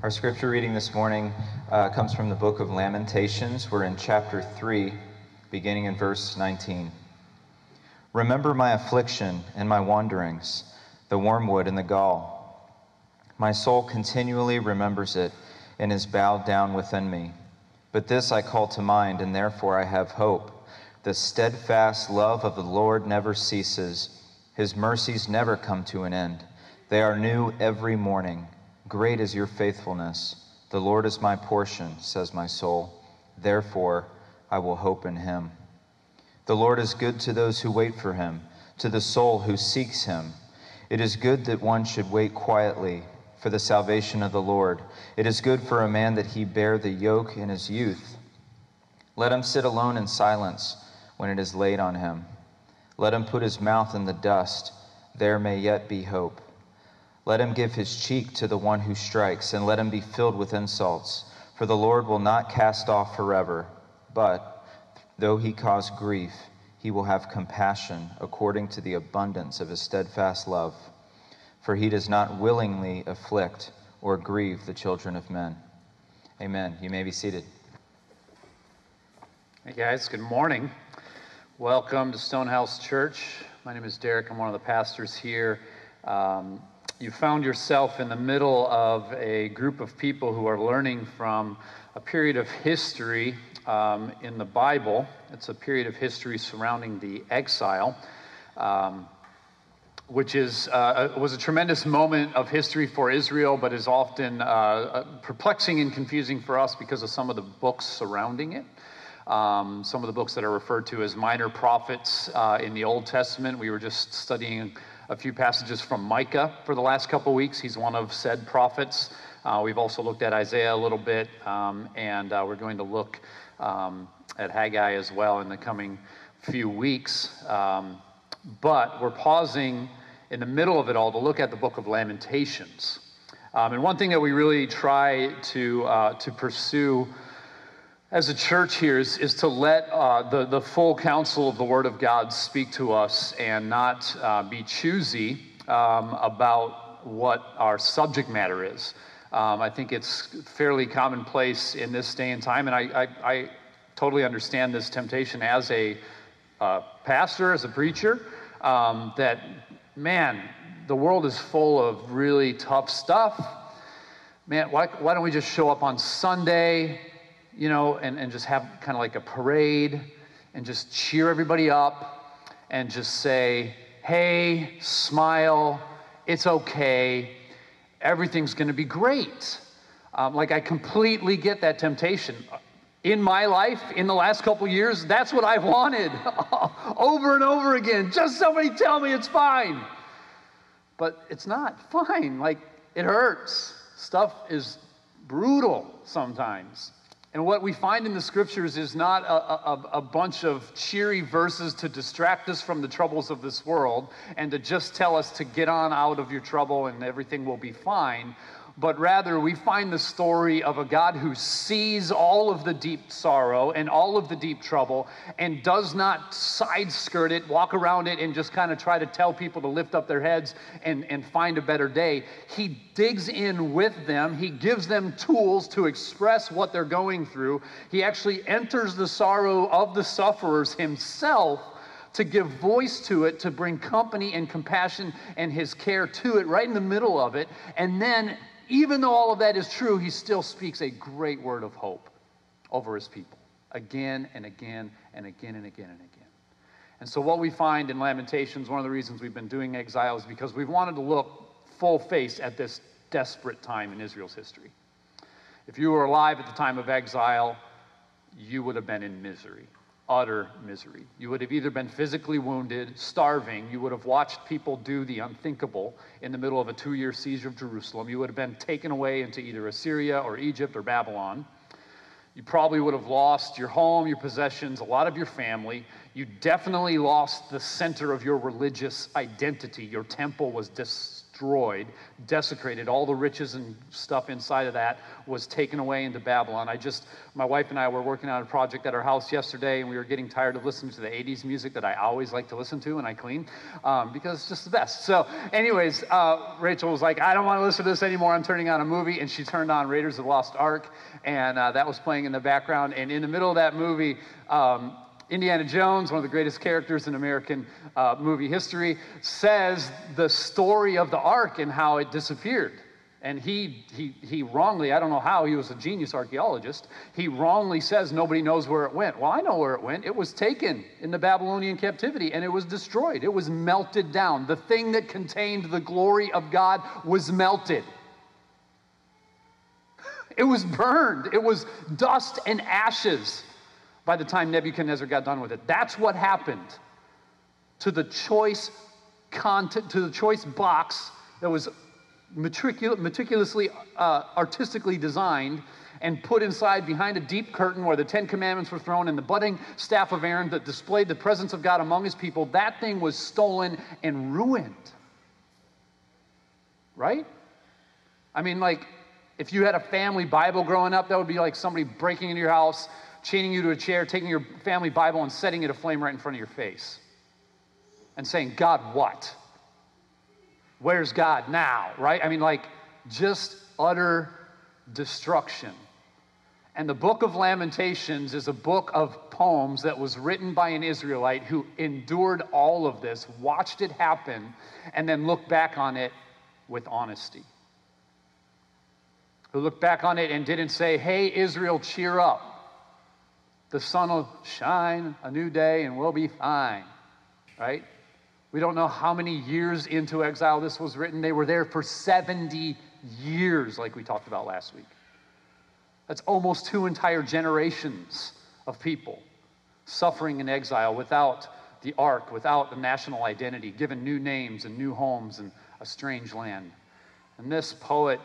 Our scripture reading this morning uh, comes from the book of Lamentations. We're in chapter 3, beginning in verse 19. Remember my affliction and my wanderings, the wormwood and the gall. My soul continually remembers it and is bowed down within me. But this I call to mind, and therefore I have hope. The steadfast love of the Lord never ceases, his mercies never come to an end. They are new every morning. Great is your faithfulness. The Lord is my portion, says my soul. Therefore, I will hope in him. The Lord is good to those who wait for him, to the soul who seeks him. It is good that one should wait quietly for the salvation of the Lord. It is good for a man that he bear the yoke in his youth. Let him sit alone in silence when it is laid on him. Let him put his mouth in the dust. There may yet be hope. Let him give his cheek to the one who strikes, and let him be filled with insults. For the Lord will not cast off forever, but, though he cause grief, he will have compassion according to the abundance of his steadfast love. For he does not willingly afflict or grieve the children of men. Amen. You may be seated. Hey guys, good morning. Welcome to Stonehouse Church. My name is Derek. I'm one of the pastors here. Um, you found yourself in the middle of a group of people who are learning from a period of history um, in the Bible. It's a period of history surrounding the exile, um, which is, uh, was a tremendous moment of history for Israel, but is often uh, uh, perplexing and confusing for us because of some of the books surrounding it. Um, some of the books that are referred to as minor prophets uh, in the Old Testament. We were just studying a few passages from Micah for the last couple weeks. He's one of said prophets. Uh, we've also looked at Isaiah a little bit, um, and uh, we're going to look um, at Haggai as well in the coming few weeks. Um, but we're pausing in the middle of it all to look at the book of Lamentations. Um, and one thing that we really try to, uh, to pursue as a church here is, is to let uh, the, the full counsel of the Word of God speak to us and not uh, be choosy um, about what our subject matter is. Um, I think it's fairly commonplace in this day and time, and I, I, I totally understand this temptation as a uh, pastor, as a preacher, um, that, man, the world is full of really tough stuff. Man, why, why don't we just show up on Sunday? You know, and, and just have kind of like a parade and just cheer everybody up and just say, hey, smile, it's okay, everything's to be great. Um, like, I completely get that temptation. In my life, in the last couple years, that's what I've wanted over and over again. Just somebody tell me it's fine. But it's not fine. Like, it hurts. Stuff is brutal sometimes. And what we find in the scriptures is not a, a, a, bunch of cheery verses to distract us from the troubles of this world and to just tell us to get on out of your trouble and everything will be fine but rather we find the story of a God who sees all of the deep sorrow and all of the deep trouble and does not side skirt it, walk around it, and just kind of try to tell people to lift up their heads and, and find a better day. He digs in with them, he gives them tools to express what they're going through. He actually enters the sorrow of the sufferers himself to give voice to it, to bring company and compassion and his care to it right in the middle of it. And then even though all of that is true, he still speaks a great word of hope over his people again and again and again and again and again. And so, what we find in Lamentations, one of the reasons we've been doing exile is because we've wanted to look full face at this desperate time in Israel's history. If you were alive at the time of exile, you would have been in misery utter misery. You would have either been physically wounded, starving, you would have watched people do the unthinkable in the middle of a two year siege of Jerusalem, you would have been taken away into either Assyria or Egypt or Babylon. You probably would have lost your home, your possessions, a lot of your family. You definitely lost the center of your religious identity. Your temple was destroyed destroyed, desecrated. All the riches and stuff inside of that was taken away into Babylon. I just, my wife and I were working on a project at our house yesterday, and we were getting tired of listening to the 80s music that I always like to listen to when I clean um, because it's just the best. So, anyways, uh, Rachel was like, I don't want to listen to this anymore. I'm turning on a movie. And she turned on Raiders of the Lost Ark, and uh, that was playing in the background. And in the middle of that movie, um, Indiana Jones, one of the greatest characters in American uh, movie history, says the story of the ark and how it disappeared. And he, he, he wrongly, I don't know how, he was a genius archaeologist, he wrongly says nobody knows where it went. Well, I know where it went. It was taken in the Babylonian captivity and it was destroyed. It was melted down. The thing that contained the glory of God was melted. It was burned. It was dust and ashes by the time Nebuchadnezzar got done with it. That's what happened to the choice content, to the choice box that was meticul- meticulously, uh, artistically designed and put inside behind a deep curtain where the Ten Commandments were thrown and the budding staff of Aaron that displayed the presence of God among his people. That thing was stolen and ruined. Right? I mean, like, if you had a family Bible growing up, that would be like somebody breaking into your house chaining you to a chair, taking your family Bible and setting it aflame right in front of your face. And saying, God, what? Where's God now? Right? I mean, like, just utter destruction. And the book of Lamentations is a book of poems that was written by an Israelite who endured all of this, watched it happen, and then looked back on it with honesty. Who looked back on it and didn't say, Hey, Israel, cheer up the sun will shine a new day and we'll be fine, right? We don't know how many years into exile this was written. They were there for 70 years, like we talked about last week. That's almost two entire generations of people suffering in exile without the ark, without the national identity, given new names and new homes and a strange land. And this poet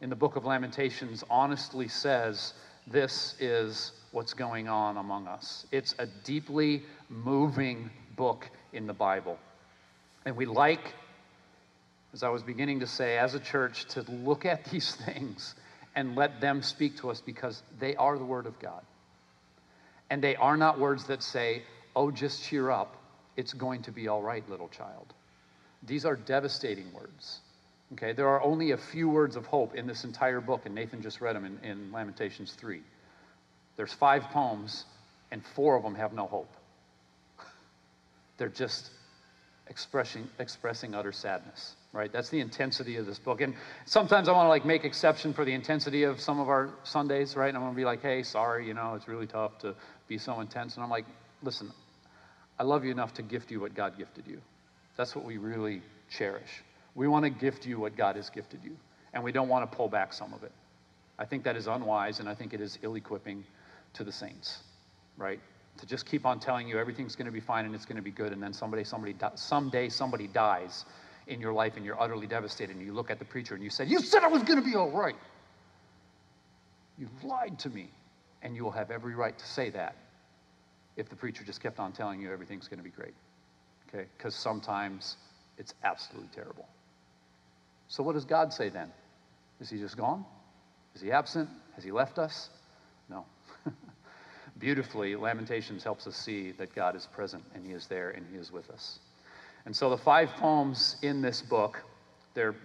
in the book of Lamentations honestly says this is what's going on among us. It's a deeply moving book in the Bible. And we like, as I was beginning to say, as a church, to look at these things and let them speak to us because they are the Word of God. And they are not words that say, oh, just cheer up. It's going to be all right, little child. These are devastating words. Okay, there are only a few words of hope in this entire book, and Nathan just read them in, in Lamentations 3. There's five poems, and four of them have no hope. They're just expressing, expressing utter sadness, right? That's the intensity of this book. And sometimes I want to like make exception for the intensity of some of our Sundays, right? And I'm going to be like, hey, sorry, you know, it's really tough to be so intense. And I'm like, listen, I love you enough to gift you what God gifted you. That's what we really cherish. We want to gift you what God has gifted you, and we don't want to pull back some of it. I think that is unwise, and I think it is ill equipping to the saints, right? To just keep on telling you everything's going to be fine and it's going to be good, and then someday somebody someday somebody dies in your life and you're utterly devastated, and you look at the preacher and you said, "You said I was going to be all right." You lied to me, and you will have every right to say that if the preacher just kept on telling you everything's going to be great. Okay? Because sometimes it's absolutely terrible. So, what does God say then? Is he just gone? Is he absent? Has he left us? No beautifully, Lamentations helps us see that God is present and He is there and He is with us. And so the five poems in this book,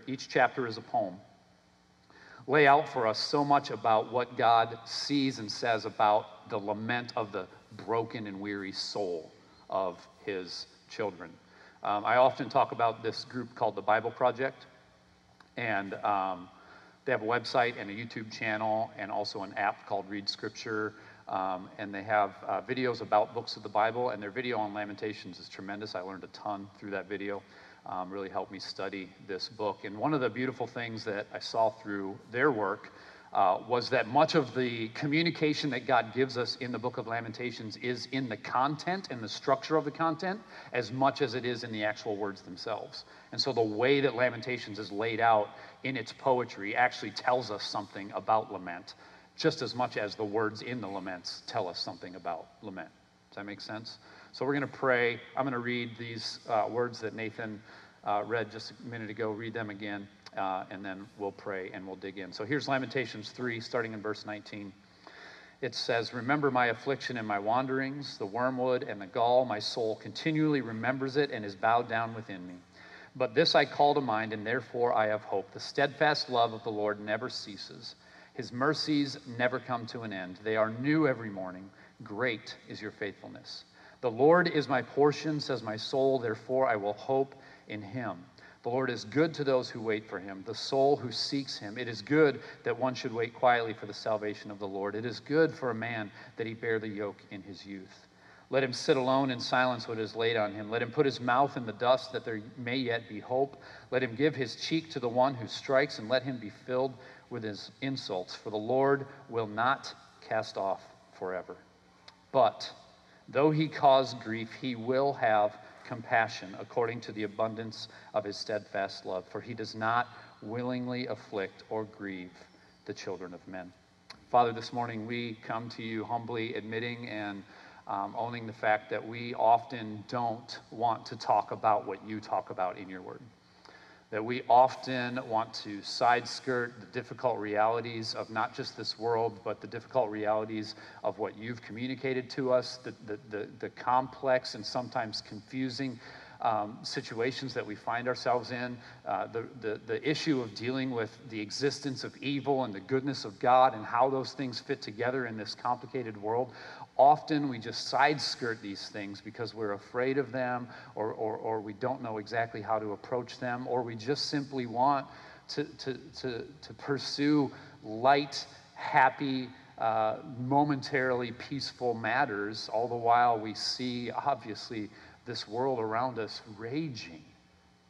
each chapter is a poem, lay out for us so much about what God sees and says about the lament of the broken and weary soul of His children. Um, I often talk about this group called the Bible Project, and um, they have a website and a YouTube channel and also an app called Read Scripture. Um, and they have uh, videos about books of the Bible, and their video on Lamentations is tremendous. I learned a ton through that video. Um, really helped me study this book. And one of the beautiful things that I saw through their work uh, was that much of the communication that God gives us in the book of Lamentations is in the content and the structure of the content as much as it is in the actual words themselves. And so the way that Lamentations is laid out in its poetry actually tells us something about lament just as much as the words in the laments tell us something about lament. Does that make sense? So we're going to pray. I'm going to read these uh, words that Nathan uh, read just a minute ago, read them again, uh, and then we'll pray and we'll dig in. So here's Lamentations 3, starting in verse 19. It says, Remember my affliction and my wanderings, the wormwood and the gall. My soul continually remembers it and is bowed down within me. But this I call to mind, and therefore I have hope. The steadfast love of the Lord never ceases, his mercies never come to an end. They are new every morning. Great is your faithfulness. The Lord is my portion, says my soul, therefore I will hope in him. The Lord is good to those who wait for him, the soul who seeks him. It is good that one should wait quietly for the salvation of the Lord. It is good for a man that he bear the yoke in his youth. Let him sit alone in silence what is laid on him. Let him put his mouth in the dust that there may yet be hope. Let him give his cheek to the one who strikes, and let him be filled with his insults. For the Lord will not cast off forever. But though he cause grief, he will have compassion according to the abundance of his steadfast love. For he does not willingly afflict or grieve the children of men. Father, this morning we come to you humbly admitting and um, owning the fact that we often don't want to talk about what you talk about in your word. That we often want to side skirt the difficult realities of not just this world, but the difficult realities of what you've communicated to us, the, the, the, the complex and sometimes confusing um, situations that we find ourselves in, uh, the, the, the issue of dealing with the existence of evil and the goodness of God and how those things fit together in this complicated world. Often we just side skirt these things because we're afraid of them or, or, or we don't know exactly how to approach them or we just simply want to, to, to, to pursue light, happy, uh, momentarily peaceful matters, all the while we see, obviously, this world around us raging,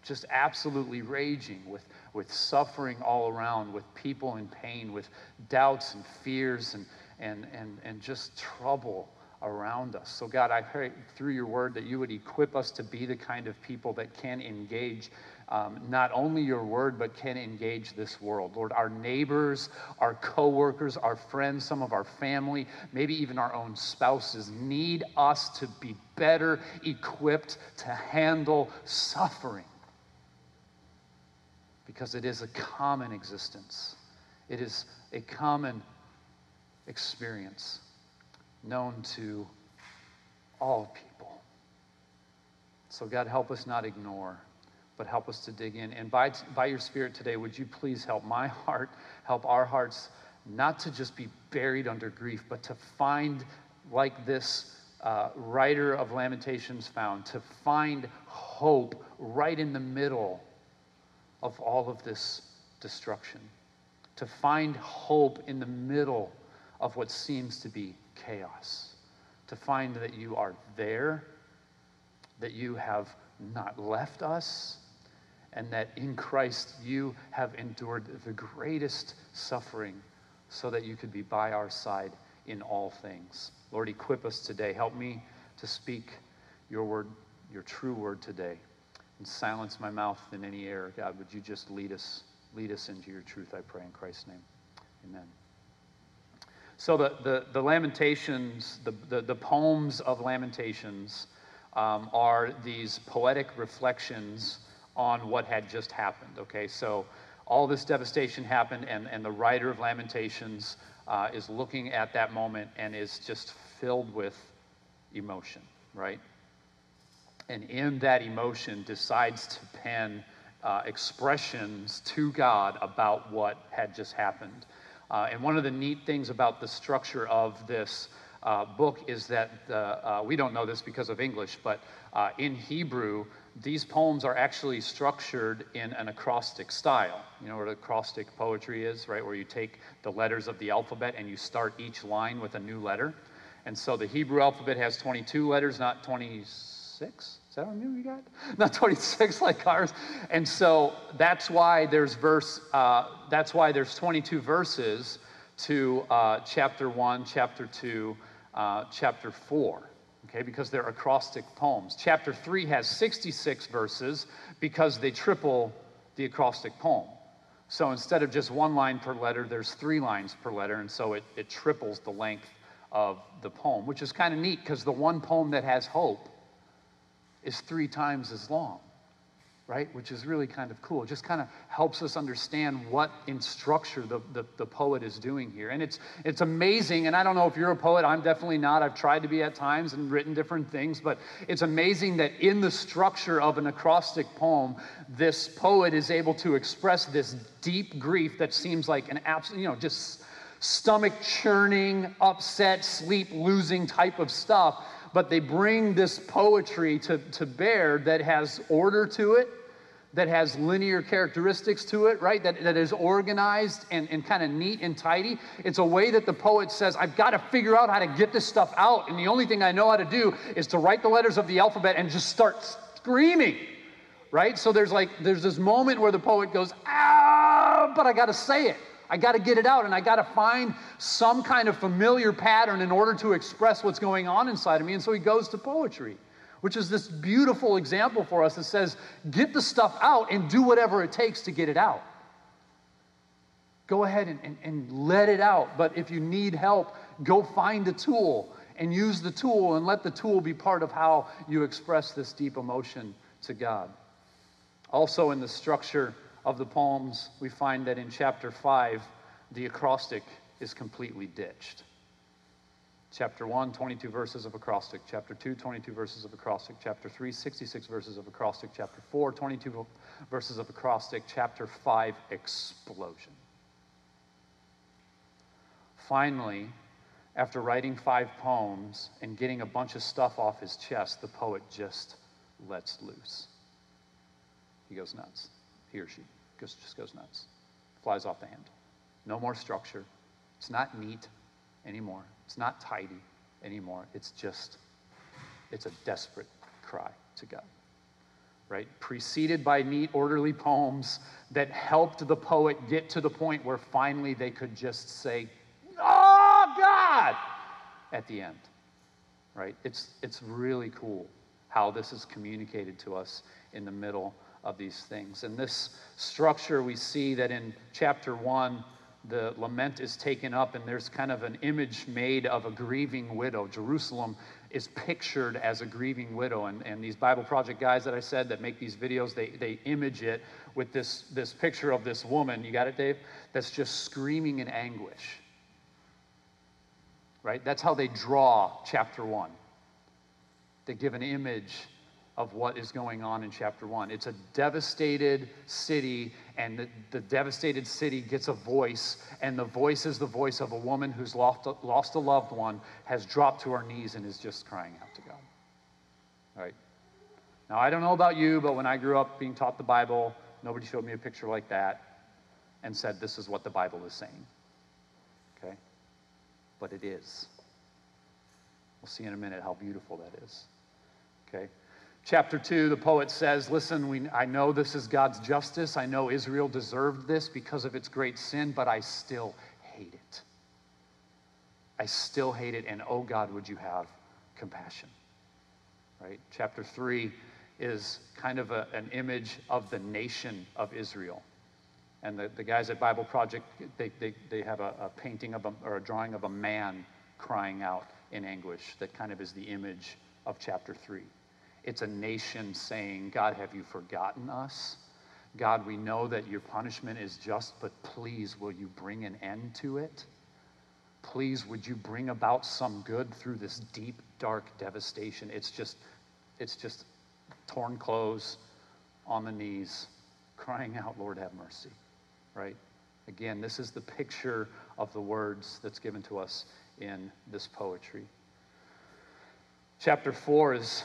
just absolutely raging with, with suffering all around, with people in pain, with doubts and fears and, and, and, and just trouble around us. So, God, I pray through your word that you would equip us to be the kind of people that can engage um, not only your word, but can engage this world. Lord, our neighbors, our coworkers, our friends, some of our family, maybe even our own spouses need us to be better equipped to handle suffering because it is a common existence. It is a common experience known to all people. So, God, help us not ignore, but help us to dig in. And by, by your Spirit today, would you please help my heart, help our hearts not to just be buried under grief, but to find, like this uh, writer of Lamentations found, to find hope right in the middle of all of this destruction, to find hope in the middle of what seems to be chaos, to find that you are there, that you have not left us, and that in Christ you have endured the greatest suffering so that you could be by our side in all things. Lord, equip us today. Help me to speak your word, your true word today, and silence my mouth in any error. God, would you just lead us, lead us into your truth, I pray in Christ's name. Amen. So the, the, the Lamentations, the, the, the, poems of Lamentations um, are these poetic reflections on what had just happened, okay? So all this devastation happened, and, and the writer of Lamentations uh, is looking at that moment and is just filled with emotion, right? And in that emotion decides to pen uh, expressions to God about what had just happened. Uh, and one of the neat things about the structure of this uh, book is that the, uh, we don't know this because of English, but uh, in Hebrew, these poems are actually structured in an acrostic style. You know what acrostic poetry is, right? Where you take the letters of the alphabet and you start each line with a new letter. And so the Hebrew alphabet has 22 letters, not 26. Is that how many you got? Not 26 like ours. And so that's why there's verse, uh, that's why there's 22 verses to uh, chapter 1, chapter 2, uh, chapter 4. Okay, because they're acrostic poems. Chapter 3 has 66 verses because they triple the acrostic poem. So instead of just one line per letter, there's three lines per letter, and so it, it triples the length of the poem, which is kind of neat because the one poem that has hope is three times as long. right? Which is really kind of cool. It just kind of helps us understand what in structure the, the, the, poet is doing here. And it's, it's amazing, and I don't know if you're a poet, I'm definitely not. I've tried to be at times and written different things, but it's amazing that in the structure of an acrostic poem, this poet is able to express this deep grief that seems like an absolute, you know, just stomach churning, upset, sleep losing type of stuff. But they bring this poetry to, to bear that has order to it, that has linear characteristics to it, right? That, that is organized and, and kind of neat and tidy. It's a way that the poet says, I've got to figure out how to get this stuff out. And the only thing I know how to do is to write the letters of the alphabet and just start screaming, right? So there's like, there's this moment where the poet goes, ah, but I got to say it. I got to get it out and I got to find some kind of familiar pattern in order to express what's going on inside of me. And so he goes to poetry which is this beautiful example for us that says, get the stuff out and do whatever it takes to get it out. Go ahead and, and, and let it out. But if you need help, go find a tool and use the tool and let the tool be part of how you express this deep emotion to God. Also, in the structure of the poems, we find that in chapter 5, the acrostic is completely ditched. Chapter 1, 22 verses of acrostic. Chapter 2, 22 verses of acrostic. Chapter 3, 66 verses of acrostic. Chapter 4, 22 verses of acrostic. Chapter 5, explosion. Finally, after writing five poems and getting a bunch of stuff off his chest, the poet just lets loose. He goes nuts. He or she just, just goes nuts. Flies off the handle. No more structure. It's not neat anymore. It's not tidy anymore. It's just, it's a desperate cry to God. Right? Preceded by neat, orderly poems that helped the poet get to the point where finally they could just say, Oh, God, at the end. Right? It's, it's really cool how this is communicated to us in the middle of these things. And this structure, we see that in chapter one, the lament is taken up, and there's kind of an image made of a grieving widow. Jerusalem is pictured as a grieving widow. And, and these Bible Project guys that I said that make these videos, they, they image it with this, this picture of this woman. You got it, Dave? That's just screaming in anguish. Right? That's how they draw chapter one. They give an image of what is going on in chapter one. It's a devastated city, and the, the, devastated city gets a voice, and the voice is the voice of a woman who's lost a, lost a loved one, has dropped to her knees, and is just crying out to God. All right? Now, I don't know about you, but when I grew up being taught the Bible, nobody showed me a picture like that and said, This is what the Bible is saying. Okay? But it is. We'll see in a minute how beautiful that is. Okay? Chapter 2, the poet says, Listen, we, I know this is God's justice. I know Israel deserved this because of its great sin, but I still hate it. I still hate it, and oh God, would you have compassion? Right? Chapter 3 is kind of a, an image of the nation of Israel. And the, the guys at Bible Project, they, they, they have a, a painting of a, or a drawing of a man crying out in anguish that kind of is the image of chapter 3. It's a nation saying, God, have you forgotten us? God, we know that your punishment is just, but please, will you bring an end to it? Please, would you bring about some good through this deep, dark devastation? It's just, it's just torn clothes on the knees, crying out, Lord, have mercy, right? Again, this is the picture of the words that's given to us in this poetry. Chapter 4 is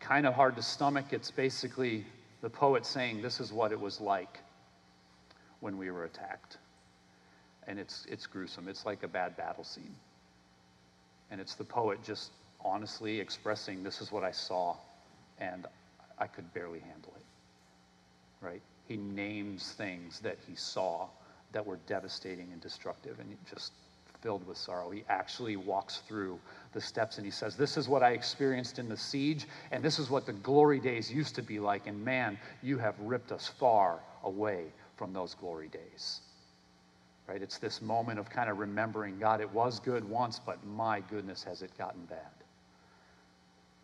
kind of hard to stomach. It's basically the poet saying, This is what it was like when we were attacked. And it's, it's gruesome. It's like a bad battle scene. And it's the poet just honestly expressing, This is what I saw, and I could barely handle it. Right? He names things that he saw that were devastating and destructive, and just filled with sorrow. He actually walks through the steps and he says, This is what I experienced in the siege, and this is what the glory days used to be like. And man, you have ripped us far away from those glory days. Right? It's this moment of kind of remembering God, it was good once, but my goodness, has it gotten bad.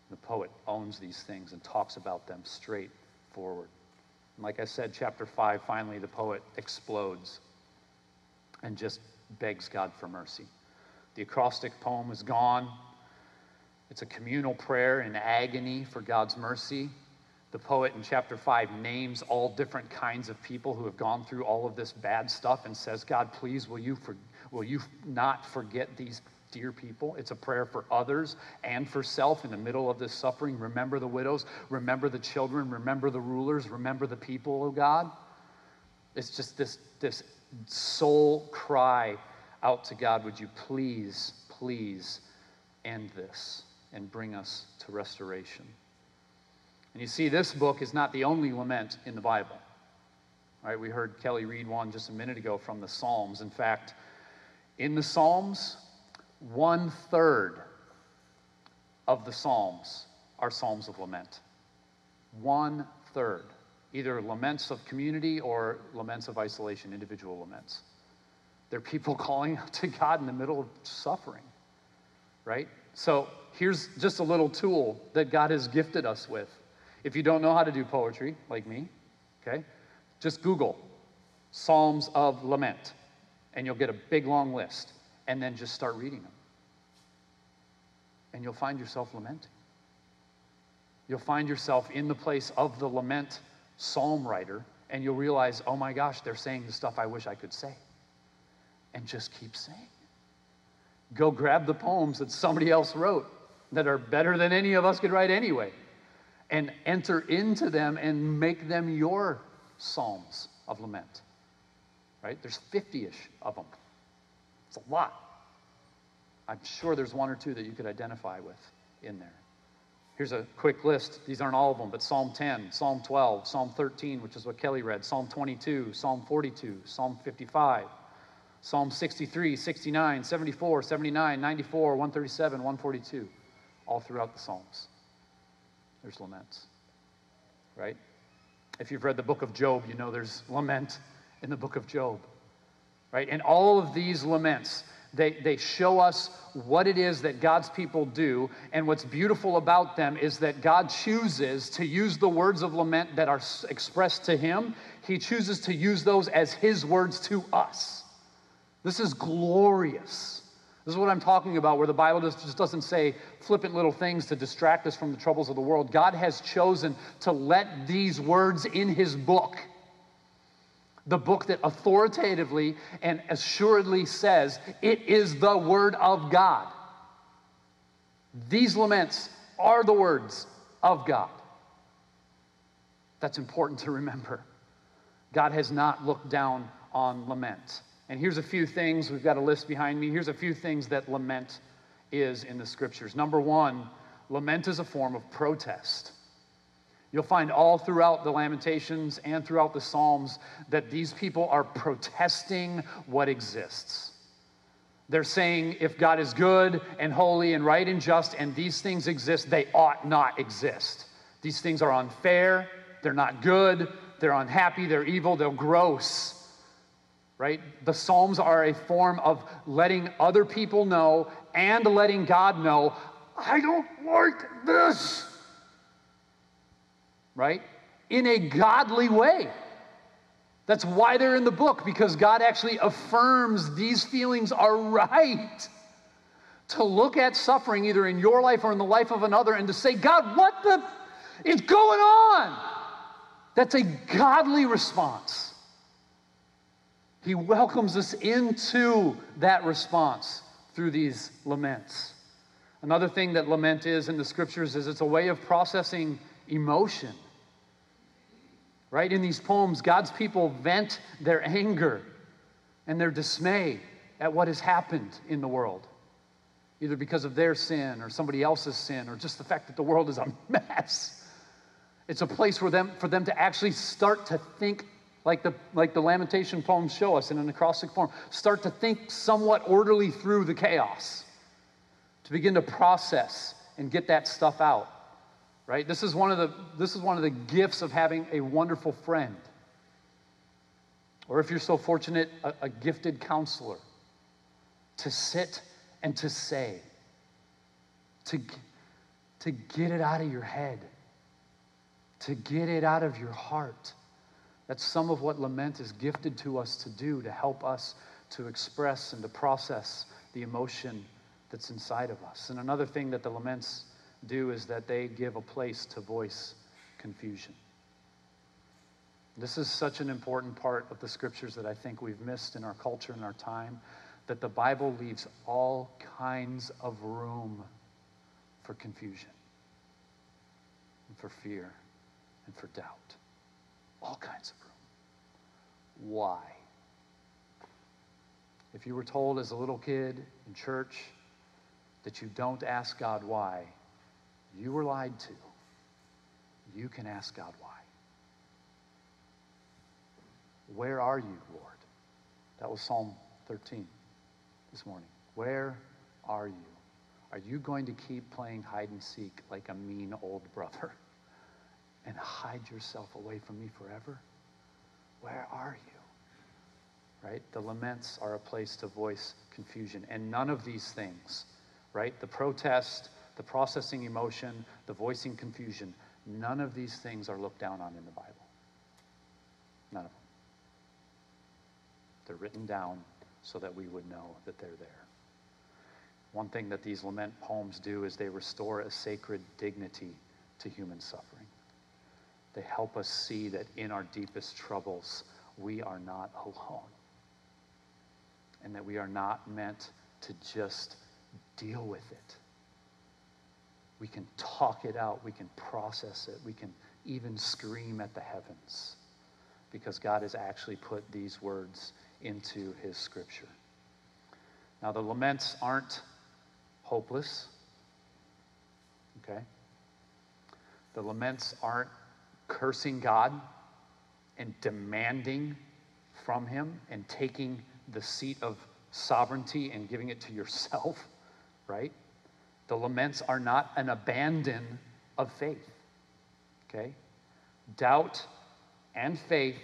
The poet owns these things and talks about them straight forward. And Like I said, chapter 5, finally the poet explodes and just begs God for mercy. The acrostic poem is gone. It's a communal prayer in agony for God's mercy. The poet in chapter 5 names all different kinds of people who have gone through all of this bad stuff and says, God, please, will you, for, will you not forget these dear people? It's a prayer for others and for self in the middle of this suffering. Remember the widows, remember the children, remember the rulers, remember the people, oh God. It's just this, this soul cry out to God, would you please, please end this and bring us to restoration? And you see, this book is not the only lament in the Bible. All right, we heard Kelly read one just a minute ago from the Psalms. In fact, in the Psalms, one third of the Psalms are Psalms of lament. One third. Either laments of community or laments of isolation, individual laments. They're people calling out to God in the middle of suffering, right? So here's just a little tool that God has gifted us with if you don't know how to do poetry, like me, okay, just Google Psalms of Lament, and you'll get a big long list, and then just start reading them. And you'll find yourself lamenting. You'll find yourself in the place of the lament psalm writer, and you'll realize, oh my gosh, they're saying the stuff I wish I could say. And just keep saying. Go grab the poems that somebody else wrote that are better than any of us could write anyway and enter into them and make them your psalms of lament. Right? There's 50 ish of them. It's a lot. I'm sure there's one or two that you could identify with in there. Here's a quick list. These aren't all of them, but Psalm 10, Psalm 12, Psalm 13, which is what Kelly read, Psalm 22, Psalm 42, Psalm 55, Psalm 63, 69, 74, 79, 94, 137, 142, all throughout the Psalms there's laments, right? If you've read the book of Job, you know there's lament in the book of Job, right? And all of these laments, they, they show us what it is that God's people do. And what's beautiful about them is that God chooses to use the words of lament that are expressed to Him, He chooses to use those as His words to us. This is glorious. This is what I'm talking about, where the Bible just doesn't say flippant little things to distract us from the troubles of the world. God has chosen to let these words in His book, the book that authoritatively and assuredly says it is the Word of God. These laments are the words of God. That's important to remember. God has not looked down on lament. And here's a few things, we've got a list behind me. Here's a few things that lament is in the scriptures. Number one, lament is a form of protest. You'll find all throughout the Lamentations and throughout the Psalms that these people are protesting what exists. They're saying if God is good and holy and right and just and these things exist, they ought not exist. These things are unfair, they're not good, they're unhappy, they're evil, they're gross right? The Psalms are a form of letting other people know and letting God know, I don't like this, right? In a godly way. That's why they're in the book, because God actually affirms these feelings are right. To look at suffering either in your life or in the life of another and to say, God, what the is going on? That's a godly response. He welcomes us into that response through these laments. Another thing that lament is in the scriptures is it's a way of processing emotion. Right? In these poems, God's people vent their anger and their dismay at what has happened in the world, either because of their sin or somebody else's sin or just the fact that the world is a mess. It's a place for them, for them to actually start to think like the, like the lamentation poems show us in an acrostic form. Start to think somewhat orderly through the chaos, to begin to process and get that stuff out. Right? This is one of the, this is one of the gifts of having a wonderful friend. Or if you're so fortunate, a, a gifted counselor to sit and to say, to, to get it out of your head, to get it out of your heart That's some of what lament is gifted to us to do to help us to express and to process the emotion that's inside of us. And another thing that the laments do is that they give a place to voice confusion. This is such an important part of the scriptures that I think we've missed in our culture and our time that the Bible leaves all kinds of room for confusion and for fear and for doubt. All kinds of room. Why? If you were told as a little kid in church that you don't ask God why, you were lied to. You can ask God why. Where are you, Lord? That was Psalm 13 this morning. Where are you? Are you going to keep playing hide and seek like a mean old brother and hide yourself away from me forever? Where are you? Right? The laments are a place to voice confusion. And none of these things, right? The protest, the processing emotion, the voicing confusion, none of these things are looked down on in the Bible. None of them. They're written down so that we would know that they're there. One thing that these lament poems do is they restore a sacred dignity to human suffering. They help us see that in our deepest troubles, we are not alone. And that we are not meant to just deal with it. We can talk it out, we can process it, we can even scream at the heavens because God has actually put these words into his scripture. Now, the laments aren't hopeless, okay? The laments aren't cursing God and demanding from him and taking the seat of sovereignty and giving it to yourself, right? The laments are not an abandon of faith, okay? Doubt and faith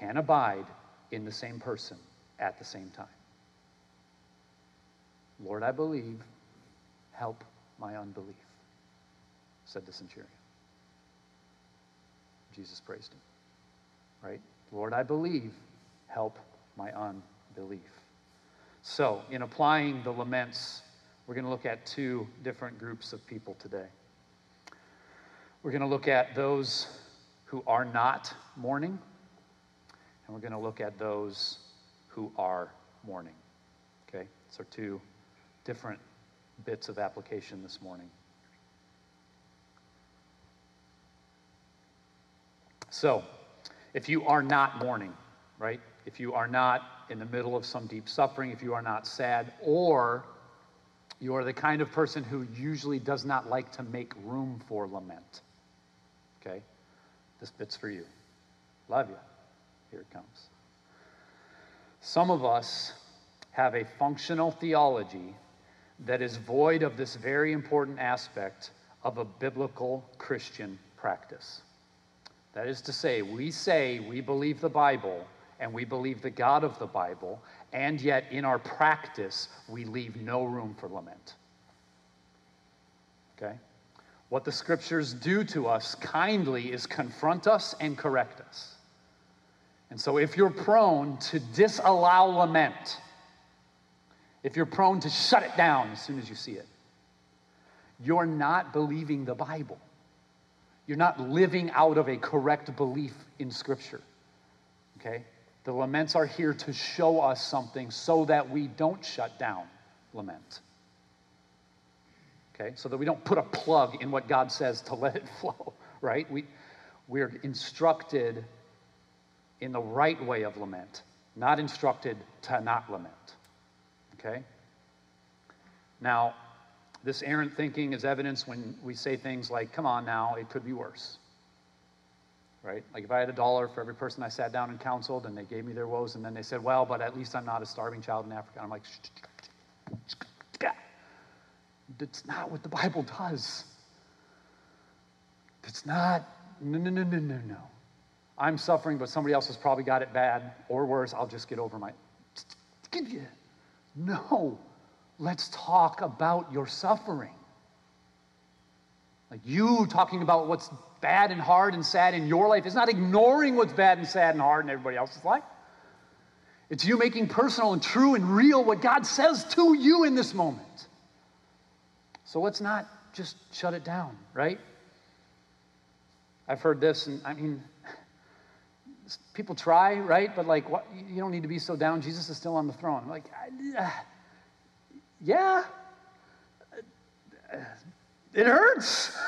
can abide in the same person at the same time. Lord, I believe, help my unbelief, said the centurion. Jesus praised him, right? Lord, I believe, help my unbelief. So, in applying the laments, we're going to look at two different groups of people today. We're going to look at those who are not mourning and we're going to look at those who are mourning. Okay? So, two different bits of application this morning. So, if you are not mourning, right? If you are not in the middle of some deep suffering, if you are not sad, or you are the kind of person who usually does not like to make room for lament, okay? This bit's for you. Love you. Here it comes. Some of us have a functional theology that is void of this very important aspect of a biblical Christian practice. That is to say, we say we believe the Bible and we believe the God of the Bible, and yet in our practice, we leave no room for lament. Okay? What the scriptures do to us kindly is confront us and correct us. And so, if you're prone to disallow lament, if you're prone to shut it down as soon as you see it, you're not believing the Bible. You're not living out of a correct belief in Scripture. Okay? The laments are here to show us something so that we don't shut down lament. Okay? So that we don't put a plug in what God says to let it flow, right? We, we're instructed in the right way of lament, not instructed to not lament. Okay? Now, this errant thinking is evidenced when we say things like, come on now, it could be worse. Right? Like if I had a dollar for every person I sat down and counseled and they gave me their woes and then they said, well, but at least I'm not a starving child in Africa. I'm like, that's not what the Bible does. That's not, no, no, no, no, no, no. I'm suffering, but somebody else has probably got it bad or worse. I'll just get over my. No, let's talk about your suffering. Like you talking about what's bad and hard and sad in your life is not ignoring what's bad and sad and hard in everybody else's life. It's you making personal and true and real what God says to you in this moment. So let's not just shut it down, right? I've heard this, and I mean, people try, right? But like, what, you don't need to be so down. Jesus is still on the throne. Like, yeah, it hurts.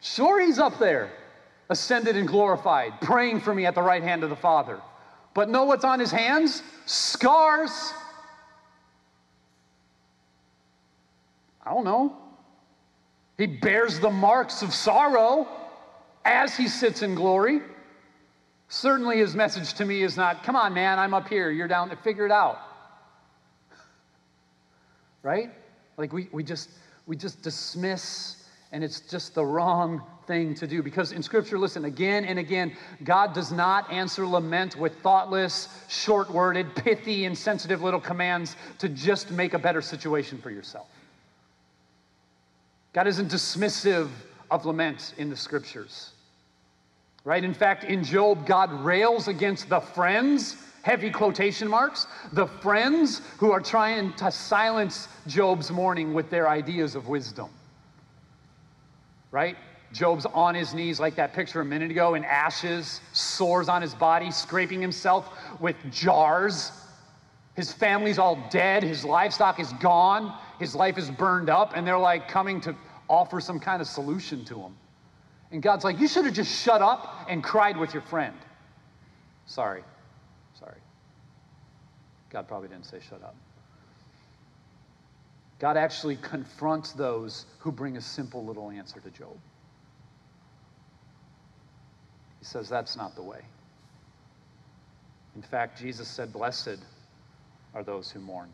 Sure, he's up there, ascended and glorified, praying for me at the right hand of the Father. But know what's on his hands? Scars. I don't know. He bears the marks of sorrow as he sits in glory. Certainly, his message to me is not, come on, man, I'm up here, you're down there, figure it out. Right? Like we, we just we just dismiss and it's just the wrong thing to do. Because in scripture listen again and again god does not answer lament with thoughtless short-worded pithy insensitive little commands to just make a better situation for yourself. God isn't dismissive of lament in the scriptures. Right? In fact in Job god rails against the friends heavy quotation marks, the friends who are trying to silence Job's mourning with their ideas of wisdom. Right? Job's on his knees, like that picture a minute ago, in ashes, sores on his body, scraping himself with jars. His family's all dead, his livestock is gone, his life is burned up, and they're like coming to offer some kind of solution to him. And God's like, You should have just shut up and cried with your friend. Sorry. Sorry. God probably didn't say shut up. God actually confronts those who bring a simple little answer to Job. He says that's not the way. In fact, Jesus said, Blessed are those who mourn.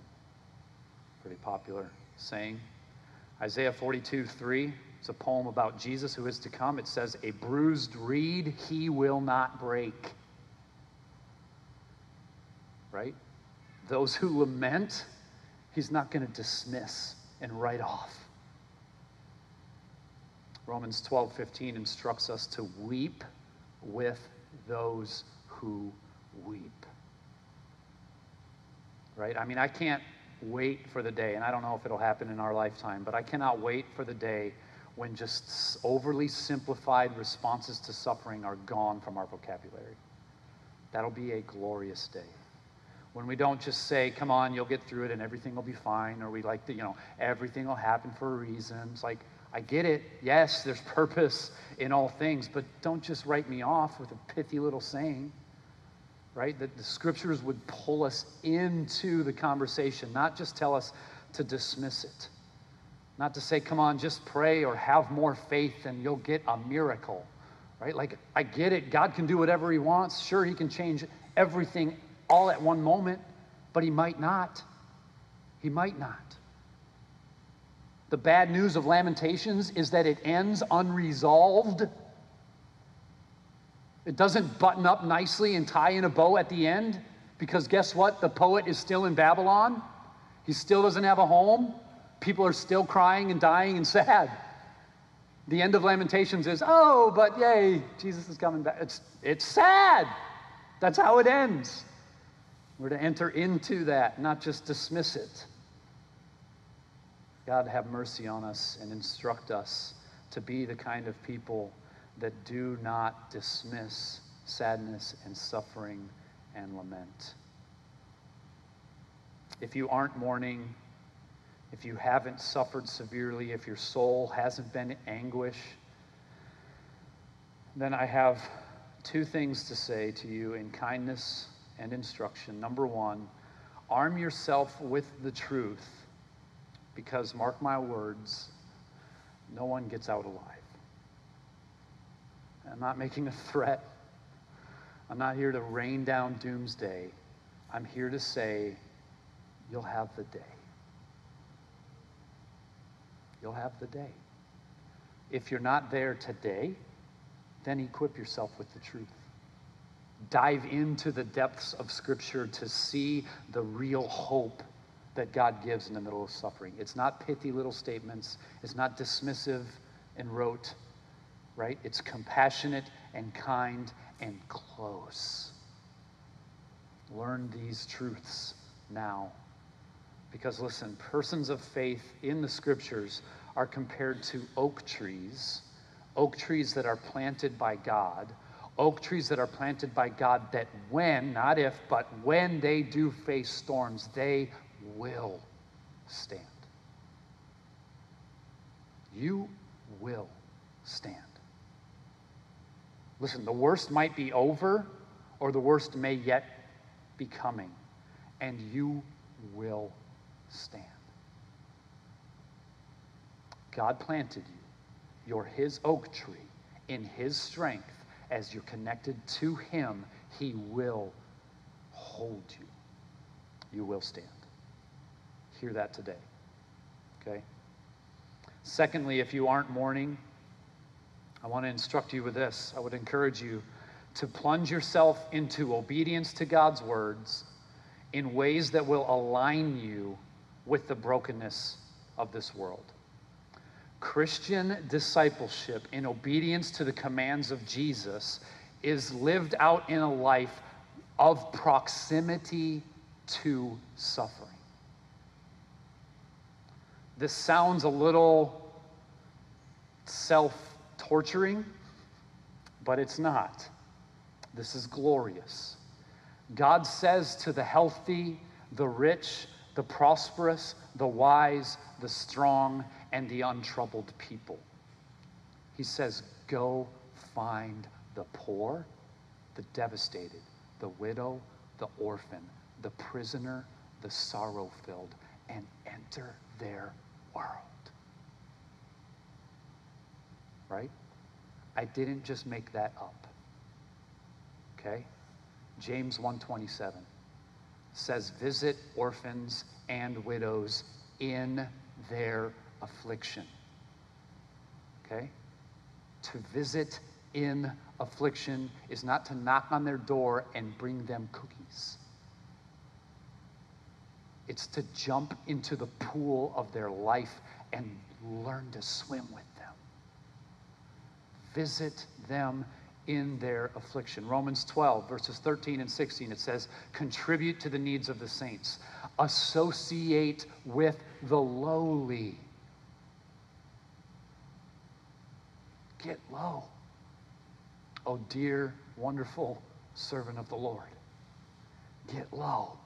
Pretty popular saying. Isaiah 42 3, it's a poem about Jesus who is to come. It says, A bruised reed he will not break. Right? Those who lament, he's not going to dismiss and write off. Romans 12, 15 instructs us to weep with those who weep. Right? I mean, I can't wait for the day, and I don't know if it'll happen in our lifetime, but I cannot wait for the day when just overly simplified responses to suffering are gone from our vocabulary. That'll be a glorious day when we don't just say, come on, you'll get through it and everything will be fine, or we like to, you know, everything will happen for a reason. It's like, I get it. Yes, there's purpose in all things, but don't just write me off with a pithy little saying, right? That the scriptures would pull us into the conversation, not just tell us to dismiss it. Not to say, come on, just pray or have more faith and you'll get a miracle, right? Like, I get it. God can do whatever He wants. Sure, He can change everything all at one moment, but he might not. He might not. The bad news of Lamentations is that it ends unresolved. It doesn't button up nicely and tie in a bow at the end because guess what? The poet is still in Babylon. He still doesn't have a home. People are still crying and dying and sad. The end of Lamentations is, oh, but yay, Jesus is coming back. It's, it's sad. That's how it ends. We're to enter into that, not just dismiss it. God, have mercy on us and instruct us to be the kind of people that do not dismiss sadness and suffering and lament. If you aren't mourning, if you haven't suffered severely, if your soul hasn't been in anguish, then I have two things to say to you in kindness and instruction. Number one, arm yourself with the truth because, mark my words, no one gets out alive. I'm not making a threat. I'm not here to rain down doomsday. I'm here to say, you'll have the day. You'll have the day. If you're not there today, then equip yourself with the truth dive into the depths of Scripture to see the real hope that God gives in the middle of suffering. It's not pithy little statements, it's not dismissive and rote, right? It's compassionate and kind and close. Learn these truths now. Because listen, persons of faith in the scriptures are compared to oak trees, oak trees that are planted by God, oak trees that are planted by God that when, not if, but when they do face storms, they will stand. You will stand. Listen, the worst might be over, or the worst may yet be coming, and you will stand. God planted you. You're His oak tree. In His strength, as you're connected to Him, He will hold you. You will stand. Hear that today. Okay? Secondly, if you aren't mourning, I want to instruct you with this. I would encourage you to plunge yourself into obedience to God's words in ways that will align you with the brokenness of this world. Christian discipleship in obedience to the commands of Jesus is lived out in a life of proximity to suffering. This sounds a little self torturing, but it's not. This is glorious. God says to the healthy, the rich, the prosperous, the wise, the strong, and the untroubled people, He says, Go find the poor, the devastated, the widow, the orphan, the prisoner, the sorrow filled, and enter their world. Right? I didn't just make that up. Okay? James 127 says visit orphans and widows in their affliction. Okay? To visit in affliction is not to knock on their door and bring them cookies. It's to jump into the pool of their life and learn to swim with them. Visit them in their affliction. Romans 12, verses 13 and 16, it says, Contribute to the needs of the saints, associate with the lowly. Get low. Oh, dear, wonderful servant of the Lord. Get low.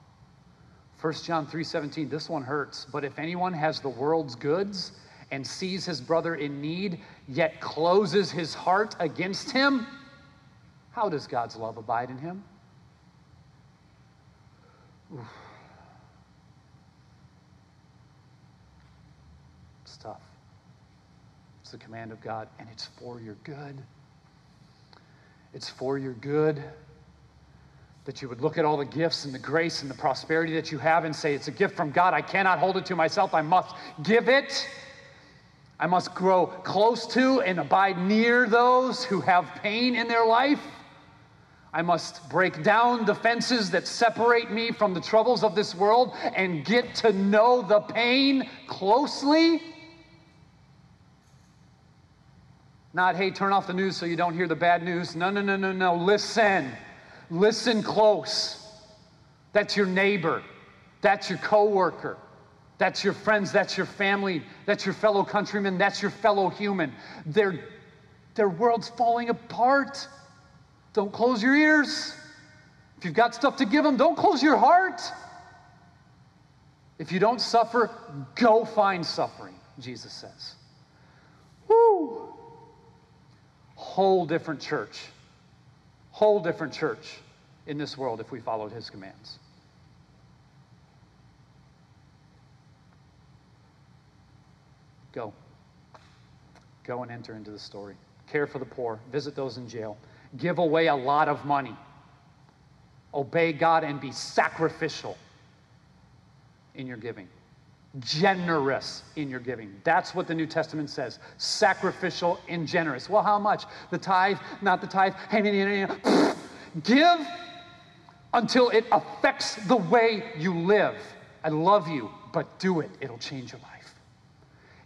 1 John 3:17 this one hurts but if anyone has the world's goods and sees his brother in need yet closes his heart against him how does God's love abide in him? Oof. It's tough. The command of God, and it's for your good. It's for your good that you would look at all the gifts and the grace and the prosperity that you have and say, It's a gift from God. I cannot hold it to myself. I must give it. I must grow close to and abide near those who have pain in their life. I must break down the fences that separate me from the troubles of this world and get to know the pain closely. Not, hey, turn off the news so you don't hear the bad news. No, no, no, no, no. Listen. Listen close. That's your neighbor. That's your coworker. That's your friends. That's your family. That's your fellow countrymen. That's your fellow human. Their, their world's falling apart. Don't close your ears. If you've got stuff to give them, don't close your heart. If you don't suffer, go find suffering, Jesus says. Woo! Whole different church. Whole different church in this world if we followed his commands. Go. Go and enter into the story. Care for the poor. Visit those in jail give away a lot of money, obey God, and be sacrificial in your giving. Generous in your giving. That's what the New Testament says. Sacrificial and generous. Well, how much? The tithe, not the tithe. Give until it affects the way you live. I love you, but do it. It'll change your life.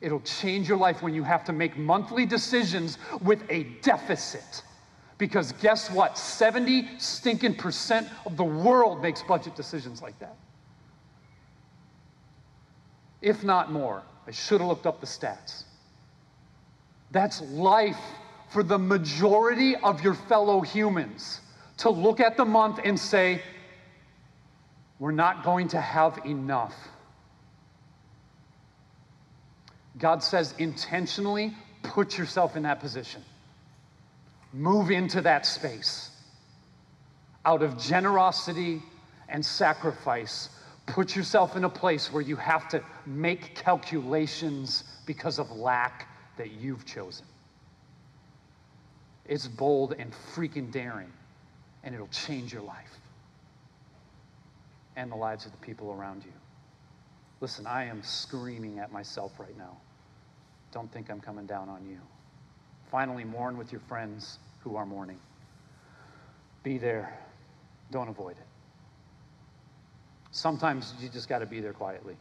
It'll change your life when you have to make monthly decisions with a deficit. Because guess what? 70 stinking percent of the world makes budget decisions like that. If not more. I should have looked up the stats. That's life for the majority of your fellow humans to look at the month and say, we're not going to have enough. God says intentionally put yourself in that position. Move into that space. Out of generosity and sacrifice, put yourself in a place where you have to make calculations because of lack that you've chosen. It's bold and freaking daring, and it'll change your life and the lives of the people around you. Listen, I am screaming at myself right now. Don't think I'm coming down on you. Finally, mourn with your friends who are mourning. Be there, don't avoid it. Sometimes you just got to be there quietly.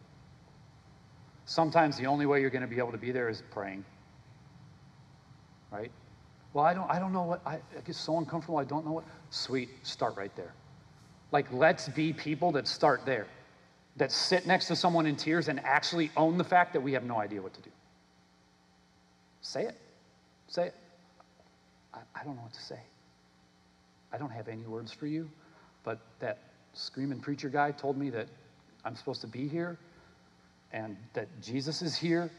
Sometimes the only way you're going to be able to be there is praying. Right? Well, I don't, I don't know what, I, I get so uncomfortable, I don't know what. Sweet, start right there. Like, let's be people that start there, that sit next to someone in tears and actually own the fact that we have no idea what to do. Say it. Say it. I, I don't know what to say. I don't have any words for you, but that screaming preacher guy told me that I'm supposed to be here and that Jesus is here,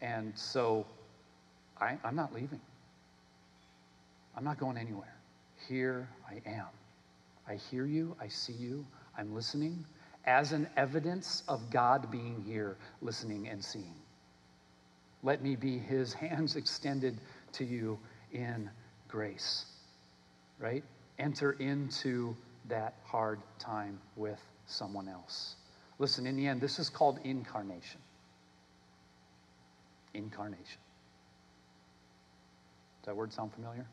and so I, I'm not leaving. I'm not going anywhere. Here I am. I hear you, I see you, I'm listening as an evidence of God being here, listening and seeing. Let me be his hands extended to you in grace, right? Enter into that hard time with someone else. Listen, in the end, this is called incarnation. Incarnation. Does that word sound familiar?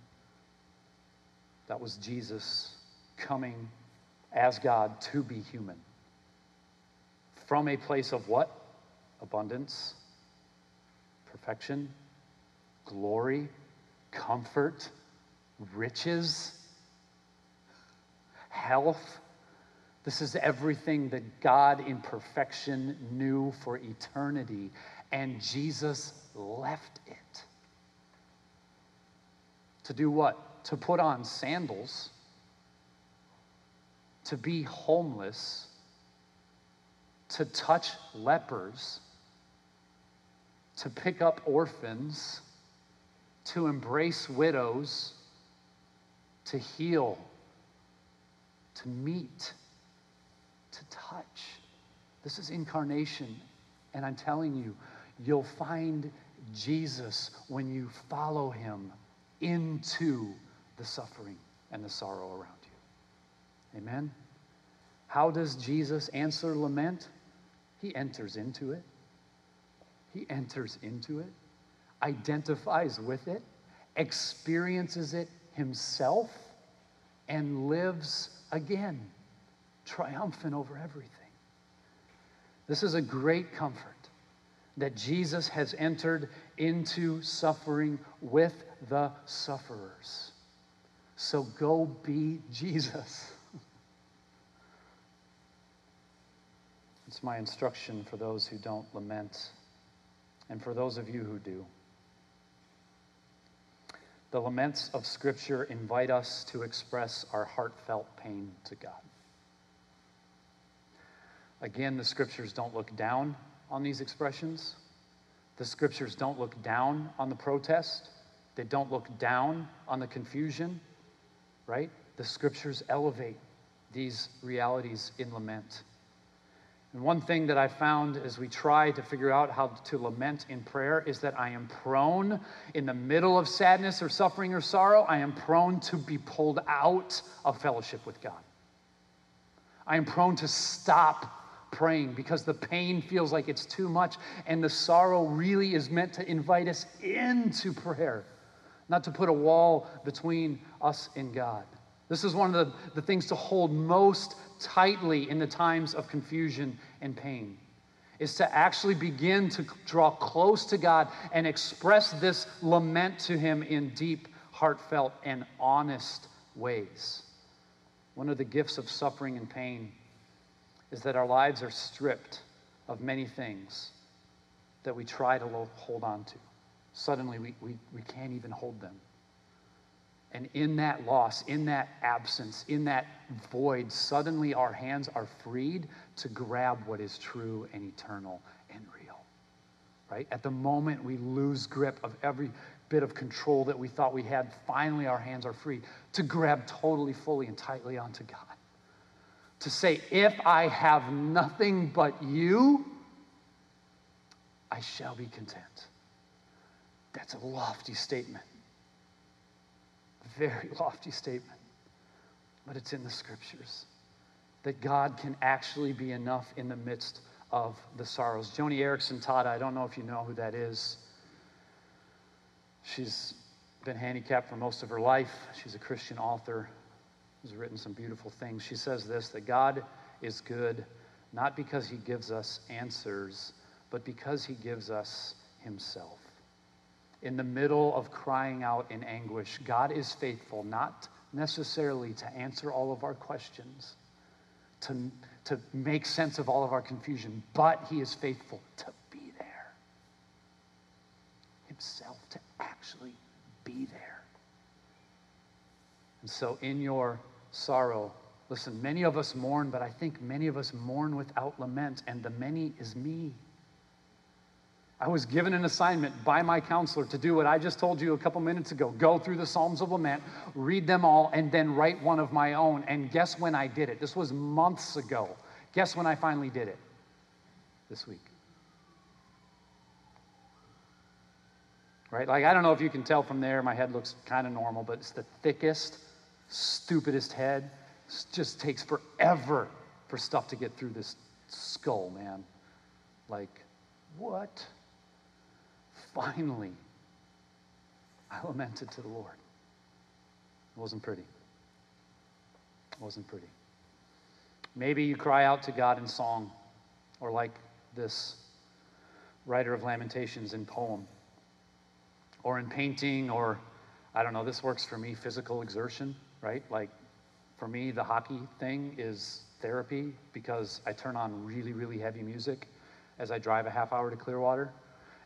That was Jesus coming as God to be human. From a place of what? Abundance, perfection, glory, comfort, riches, health. This is everything that God in perfection knew for eternity, and Jesus left it. To do what? To put on sandals to be homeless, to touch lepers, to pick up orphans, to embrace widows, to heal, to meet, to touch. This is incarnation. And I'm telling you, you'll find Jesus when you follow him into the suffering and the sorrow around. You. Amen? How does Jesus answer lament? He enters into it. He enters into it, identifies with it, experiences it himself, and lives again, triumphant over everything. This is a great comfort that Jesus has entered into suffering with the sufferers. So go be Jesus. It's my instruction for those who don't lament and for those of you who do. The laments of Scripture invite us to express our heartfelt pain to God. Again, the Scriptures don't look down on these expressions. The Scriptures don't look down on the protest. They don't look down on the confusion, right? The Scriptures elevate these realities in lament. And one thing that I found as we try to figure out how to lament in prayer is that I am prone, in the middle of sadness or suffering or sorrow, I am prone to be pulled out of fellowship with God. I am prone to stop praying because the pain feels like it's too much, and the sorrow really is meant to invite us into prayer, not to put a wall between us and God. This is one of the, the things to hold most tightly in the times of confusion and pain. is to actually begin to draw close to God and express this lament to Him in deep, heartfelt, and honest ways. One of the gifts of suffering and pain is that our lives are stripped of many things that we try to hold on to. Suddenly, we, we, we can't even hold them. And in that loss, in that absence, in that void, suddenly our hands are freed to grab what is true and eternal and real. Right? At the moment we lose grip of every bit of control that we thought we had, finally our hands are free to grab totally, fully, and tightly onto God. To say, if I have nothing but you, I shall be content. That's a lofty statement very lofty statement, but it's in the scriptures that God can actually be enough in the midst of the sorrows. Joni Eareckson Tada, I don't know if you know who that is. She's been handicapped for most of her life. She's a Christian author, has written some beautiful things. She says this that God is good not because he gives us answers, but because he gives us himself in the middle of crying out in anguish, God is faithful, not necessarily to answer all of our questions, to, to make sense of all of our confusion, but He is faithful to be there Himself, to actually be there. And so, in your sorrow, listen, many of us mourn, but I think many of us mourn without lament, and the many is me. I was given an assignment by my counselor to do what I just told you a couple minutes ago go through the Psalms of Lament, read them all, and then write one of my own. And guess when I did it? This was months ago. Guess when I finally did it? This week. Right? Like, I don't know if you can tell from there, my head looks kind of normal, but it's the thickest, stupidest head. It just takes forever for stuff to get through this skull, man. Like, what? Finally, I lamented to the Lord. It wasn't pretty. It wasn't pretty. Maybe you cry out to God in song, or like this writer of Lamentations in poem, or in painting, or I don't know, this works for me, physical exertion, right? Like for me, the hockey thing is therapy because I turn on really, really heavy music as I drive a half hour to Clearwater.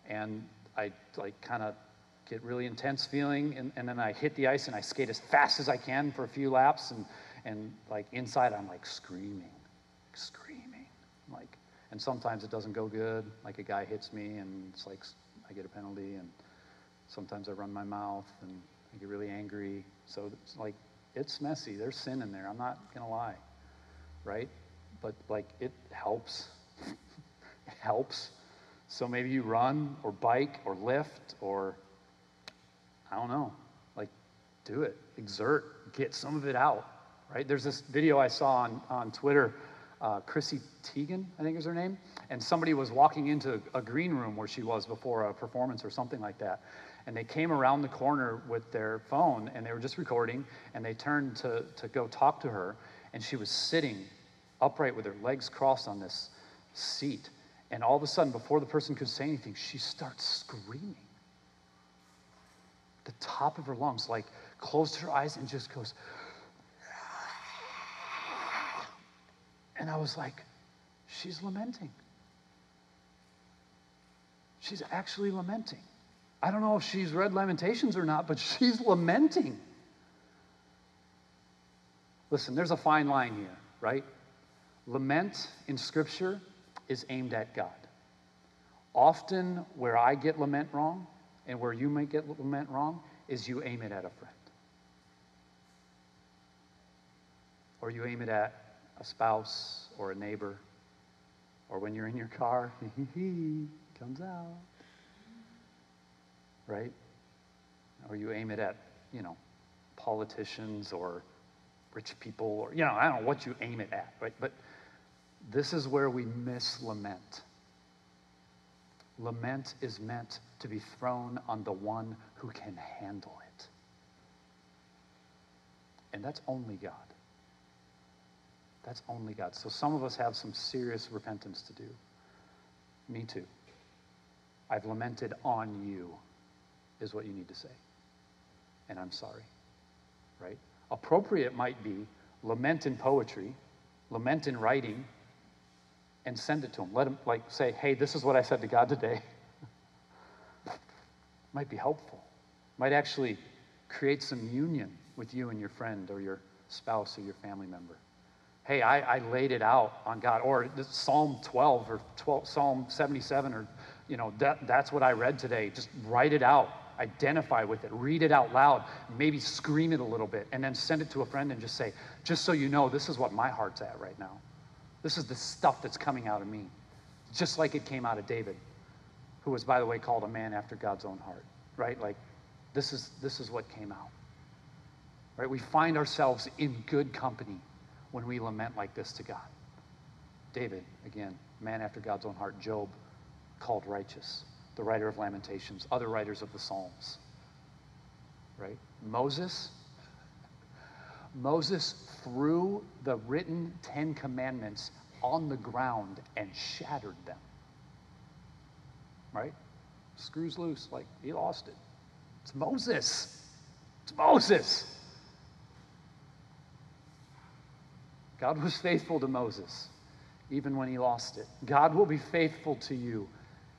And I like kind of get really intense feeling, and, and then I hit the ice and I skate as fast as I can for a few laps, and and like inside I'm like screaming, screaming, like, and sometimes it doesn't go good. Like a guy hits me, and it's like I get a penalty, and sometimes I run my mouth, and I get really angry. So it's like it's messy. There's sin in there. I'm not gonna lie, right? But like it helps. it helps so maybe you run or bike or lift or, I don't know, like do it, exert, get some of it out, right? There's this video I saw on, on Twitter. Uh, Chrissy Teigen, I think is her name, and somebody was walking into a green room where she was before a performance or something like that. And they came around the corner with their phone and they were just recording, and they turned to, to go talk to her, and she was sitting upright with her legs crossed on this seat. And all of a sudden, before the person could say anything, she starts screaming. The top of her lungs, like closed her eyes and just goes, and I was like, she's lamenting. She's actually lamenting. I don't know if she's read Lamentations or not, but she's lamenting. Listen, there's a fine line here, right? Lament in Scripture is aimed at God. Often, where I get lament wrong and where you may get lament wrong is you aim it at a friend. Or you aim it at a spouse or a neighbor. Or when you're in your car, comes out. Right? Or you aim it at, you know, politicians or rich people or, you know, I don't know what you aim it at, right? But this is where we miss lament. Lament is meant to be thrown on the one who can handle it. And that's only God. That's only God. So some of us have some serious repentance to do. Me too. I've lamented on you, is what you need to say. And I'm sorry, right? Appropriate might be lament in poetry, lament in writing, and send it to him. Let him, like, say, hey, this is what I said to God today. might be helpful. Might actually create some union with you and your friend or your spouse or your family member. Hey, I, I laid it out on God. Or Psalm 12 or 12, Psalm 77 or, you know, that, that's what I read today. Just write it out. Identify with it. Read it out loud. Maybe scream it a little bit. And then send it to a friend and just say, just so you know, this is what my heart's at right now. This is the stuff that's coming out of me. Just like it came out of David, who was, by the way, called a man after God's own heart, right? Like, this is, this is what came out. Right? We find ourselves in good company when we lament like this to God. David, again, man after God's own heart. Job, called righteous. The writer of Lamentations. Other writers of the Psalms. Right? Moses, Moses threw the written Ten Commandments on the ground and shattered them. Right? Screws loose, like he lost it. It's Moses. It's Moses. God was faithful to Moses, even when he lost it. God will be faithful to you,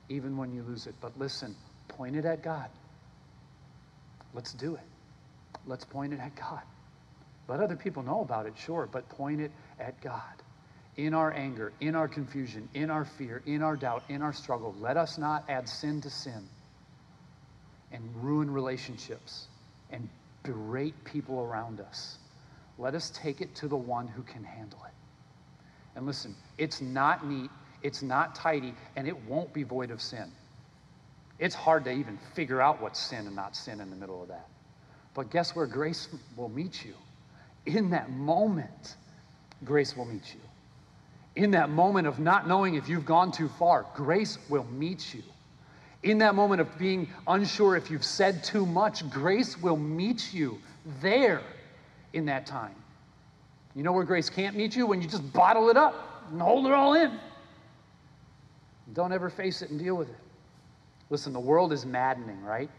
even when you lose it. But listen, point it at God. Let's do it. Let's point it at God. Let other people know about it, sure, but point it at God. In our anger, in our confusion, in our fear, in our doubt, in our struggle, let us not add sin to sin and ruin relationships and berate people around us. Let us take it to the one who can handle it. And listen, it's not neat, it's not tidy, and it won't be void of sin. It's hard to even figure out what's sin and not sin in the middle of that. But guess where grace will meet you? In that moment, grace will meet you. In that moment of not knowing if you've gone too far, grace will meet you. In that moment of being unsure if you've said too much, grace will meet you there in that time. You know where grace can't meet you? When you just bottle it up and hold it all in. Don't ever face it and deal with it. Listen, the world is maddening, right?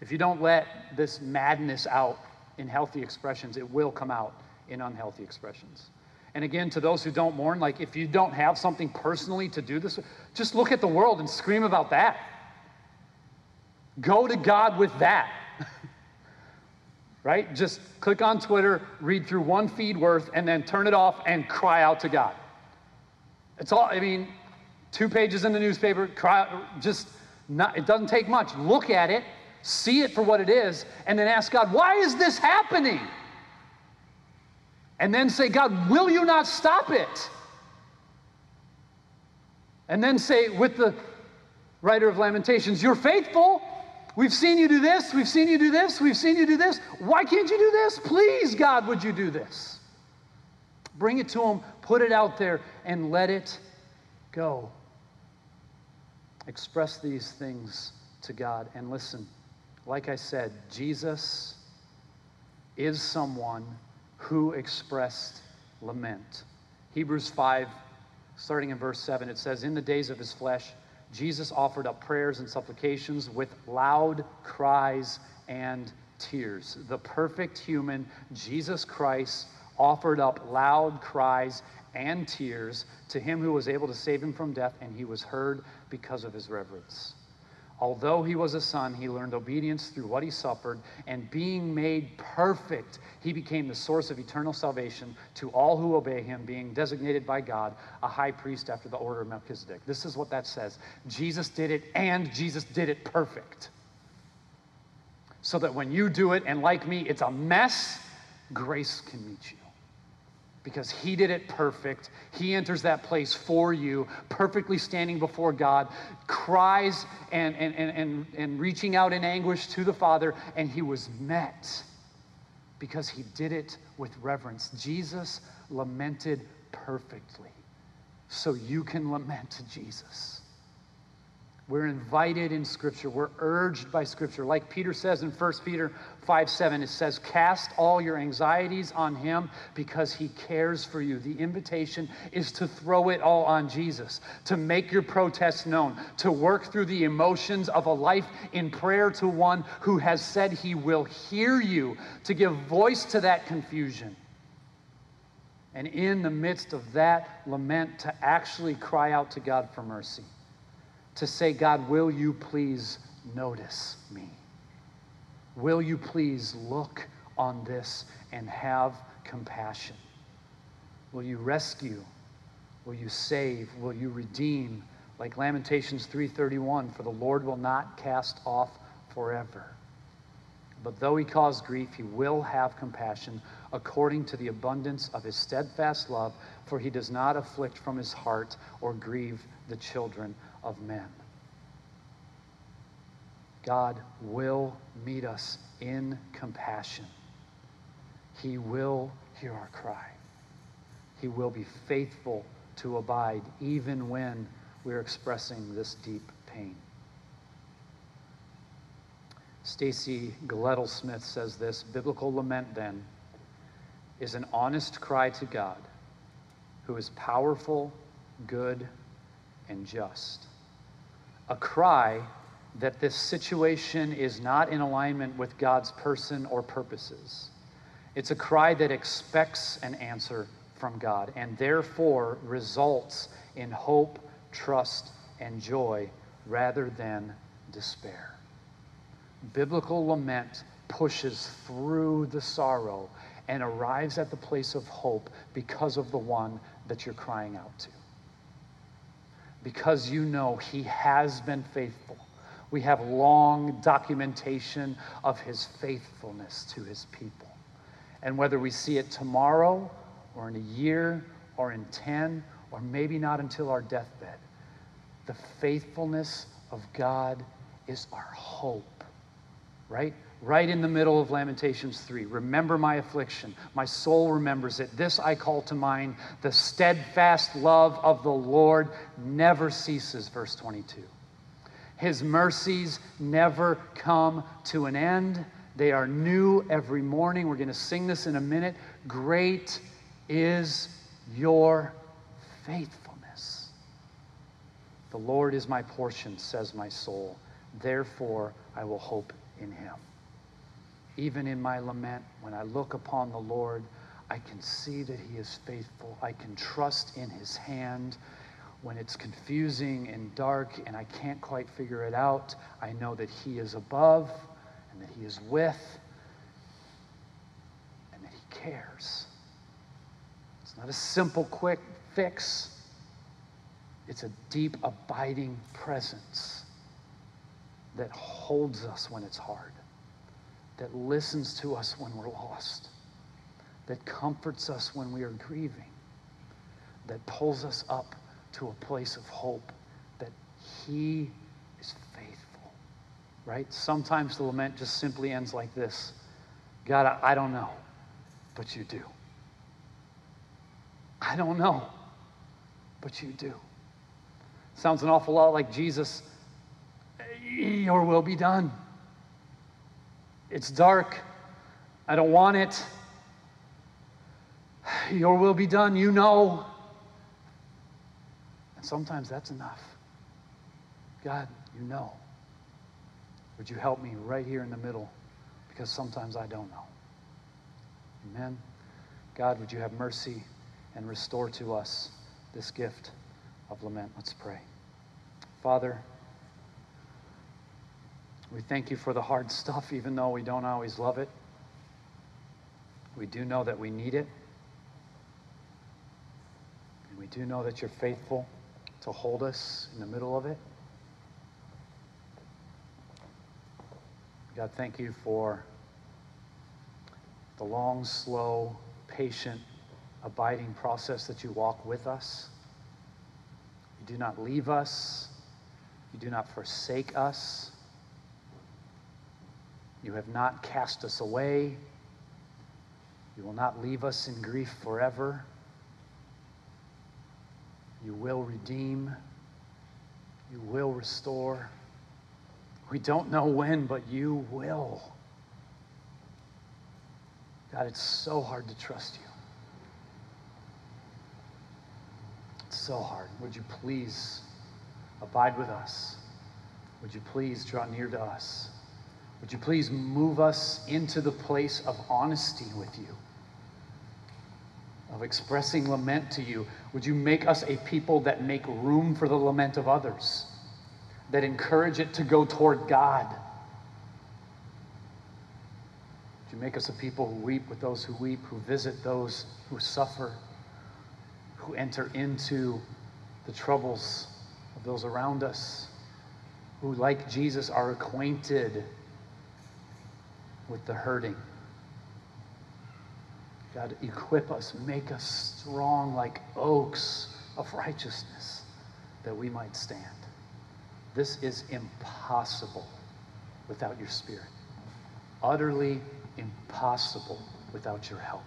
If you don't let this madness out in healthy expressions, it will come out in unhealthy expressions. And again, to those who don't mourn, like if you don't have something personally to do this, just look at the world and scream about that. Go to God with that. right? Just click on Twitter, read through one feed worth, and then turn it off and cry out to God. It's all, I mean, two pages in the newspaper, cry, just not, it doesn't take much. Look at it, see it for what it is, and then ask God, why is this happening? And then say, God, will you not stop it? And then say, with the writer of Lamentations, you're faithful. We've seen you do this, we've seen you do this, we've seen you do this. Why can't you do this? Please, God, would you do this? Bring it to Him, put it out there, and let it go. Express these things to God. And listen, like I said, Jesus is someone who expressed lament. Hebrews 5, starting in verse 7, it says, In the days of his flesh, Jesus offered up prayers and supplications with loud cries and tears. The perfect human, Jesus Christ, offered up loud cries and tears to him who was able to save him from death, and he was heard because of his reverence. Although he was a son, he learned obedience through what he suffered, and being made perfect, he became the source of eternal salvation to all who obey him, being designated by God a high priest after the order of Melchizedek. This is what that says Jesus did it, and Jesus did it perfect. So that when you do it, and like me, it's a mess, grace can meet you because he did it perfect. He enters that place for you, perfectly standing before God, cries and, and, and, and, and reaching out in anguish to the Father, and he was met because he did it with reverence. Jesus lamented perfectly, so you can lament to Jesus. We're invited in Scripture. We're urged by Scripture. Like Peter says in 1 Peter 5 7, it says, Cast all your anxieties on him because he cares for you. The invitation is to throw it all on Jesus, to make your protests known, to work through the emotions of a life in prayer to one who has said he will hear you, to give voice to that confusion. And in the midst of that lament, to actually cry out to God for mercy to say, God, will you please notice me? Will you please look on this and have compassion? Will you rescue? Will you save? Will you redeem? Like Lamentations 3:31, for the Lord will not cast off forever. But though he cause grief, he will have compassion according to the abundance of his steadfast love, for he does not afflict from his heart or grieve the children of men. God will meet us in compassion. He will hear our cry. He will be faithful to abide even when we're expressing this deep pain. Stacy Gledel Smith says this Biblical lament, then, is an honest cry to God who is powerful, good, and just a cry that this situation is not in alignment with God's person or purposes. It's a cry that expects an answer from God and therefore results in hope, trust, and joy rather than despair. Biblical lament pushes through the sorrow and arrives at the place of hope because of the one that you're crying out to because you know He has been faithful. We have long documentation of His faithfulness to His people. And whether we see it tomorrow or in a year or in 10 or maybe not until our deathbed, the faithfulness of God is our hope, right? Right in the middle of Lamentations 3. Remember my affliction. My soul remembers it. This I call to mind. The steadfast love of the Lord never ceases, verse 22. His mercies never come to an end. They are new every morning. We're going to sing this in a minute. Great is your faithfulness. The Lord is my portion, says my soul. Therefore, I will hope in him. Even in my lament, when I look upon the Lord, I can see that He is faithful. I can trust in His hand. When it's confusing and dark and I can't quite figure it out, I know that He is above and that He is with and that He cares. It's not a simple, quick fix, it's a deep, abiding presence that holds us when it's hard that listens to us when we're lost, that comforts us when we are grieving, that pulls us up to a place of hope that He is faithful, right? Sometimes the lament just simply ends like this God, I, I don't know, but you do. I don't know, but you do. Sounds an awful lot like Jesus. Your will be done. It's dark. I don't want it. Your will be done, you know. And sometimes that's enough. God, you know. Would you help me right here in the middle? Because sometimes I don't know. Amen. God, would you have mercy and restore to us this gift of lament? Let's pray. Father, we thank you for the hard stuff, even though we don't always love it. We do know that we need it. And we do know that you're faithful to hold us in the middle of it. God, thank you for the long, slow, patient, abiding process that you walk with us. You do not leave us, you do not forsake us. You have not cast us away. You will not leave us in grief forever. You will redeem. You will restore. We don't know when, but you will. God, it's so hard to trust you. It's so hard. Would you please abide with us? Would you please draw near to us? Would you please move us into the place of honesty with you, of expressing lament to you? Would you make us a people that make room for the lament of others, that encourage it to go toward God? Would you make us a people who weep with those who weep, who visit those who suffer, who enter into the troubles of those around us, who, like Jesus, are acquainted with the hurting. God, equip us, make us strong like oaks of righteousness that we might stand. This is impossible without your Spirit. Utterly impossible without your help.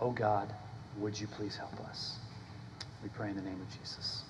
Oh God, would you please help us? We pray in the name of Jesus.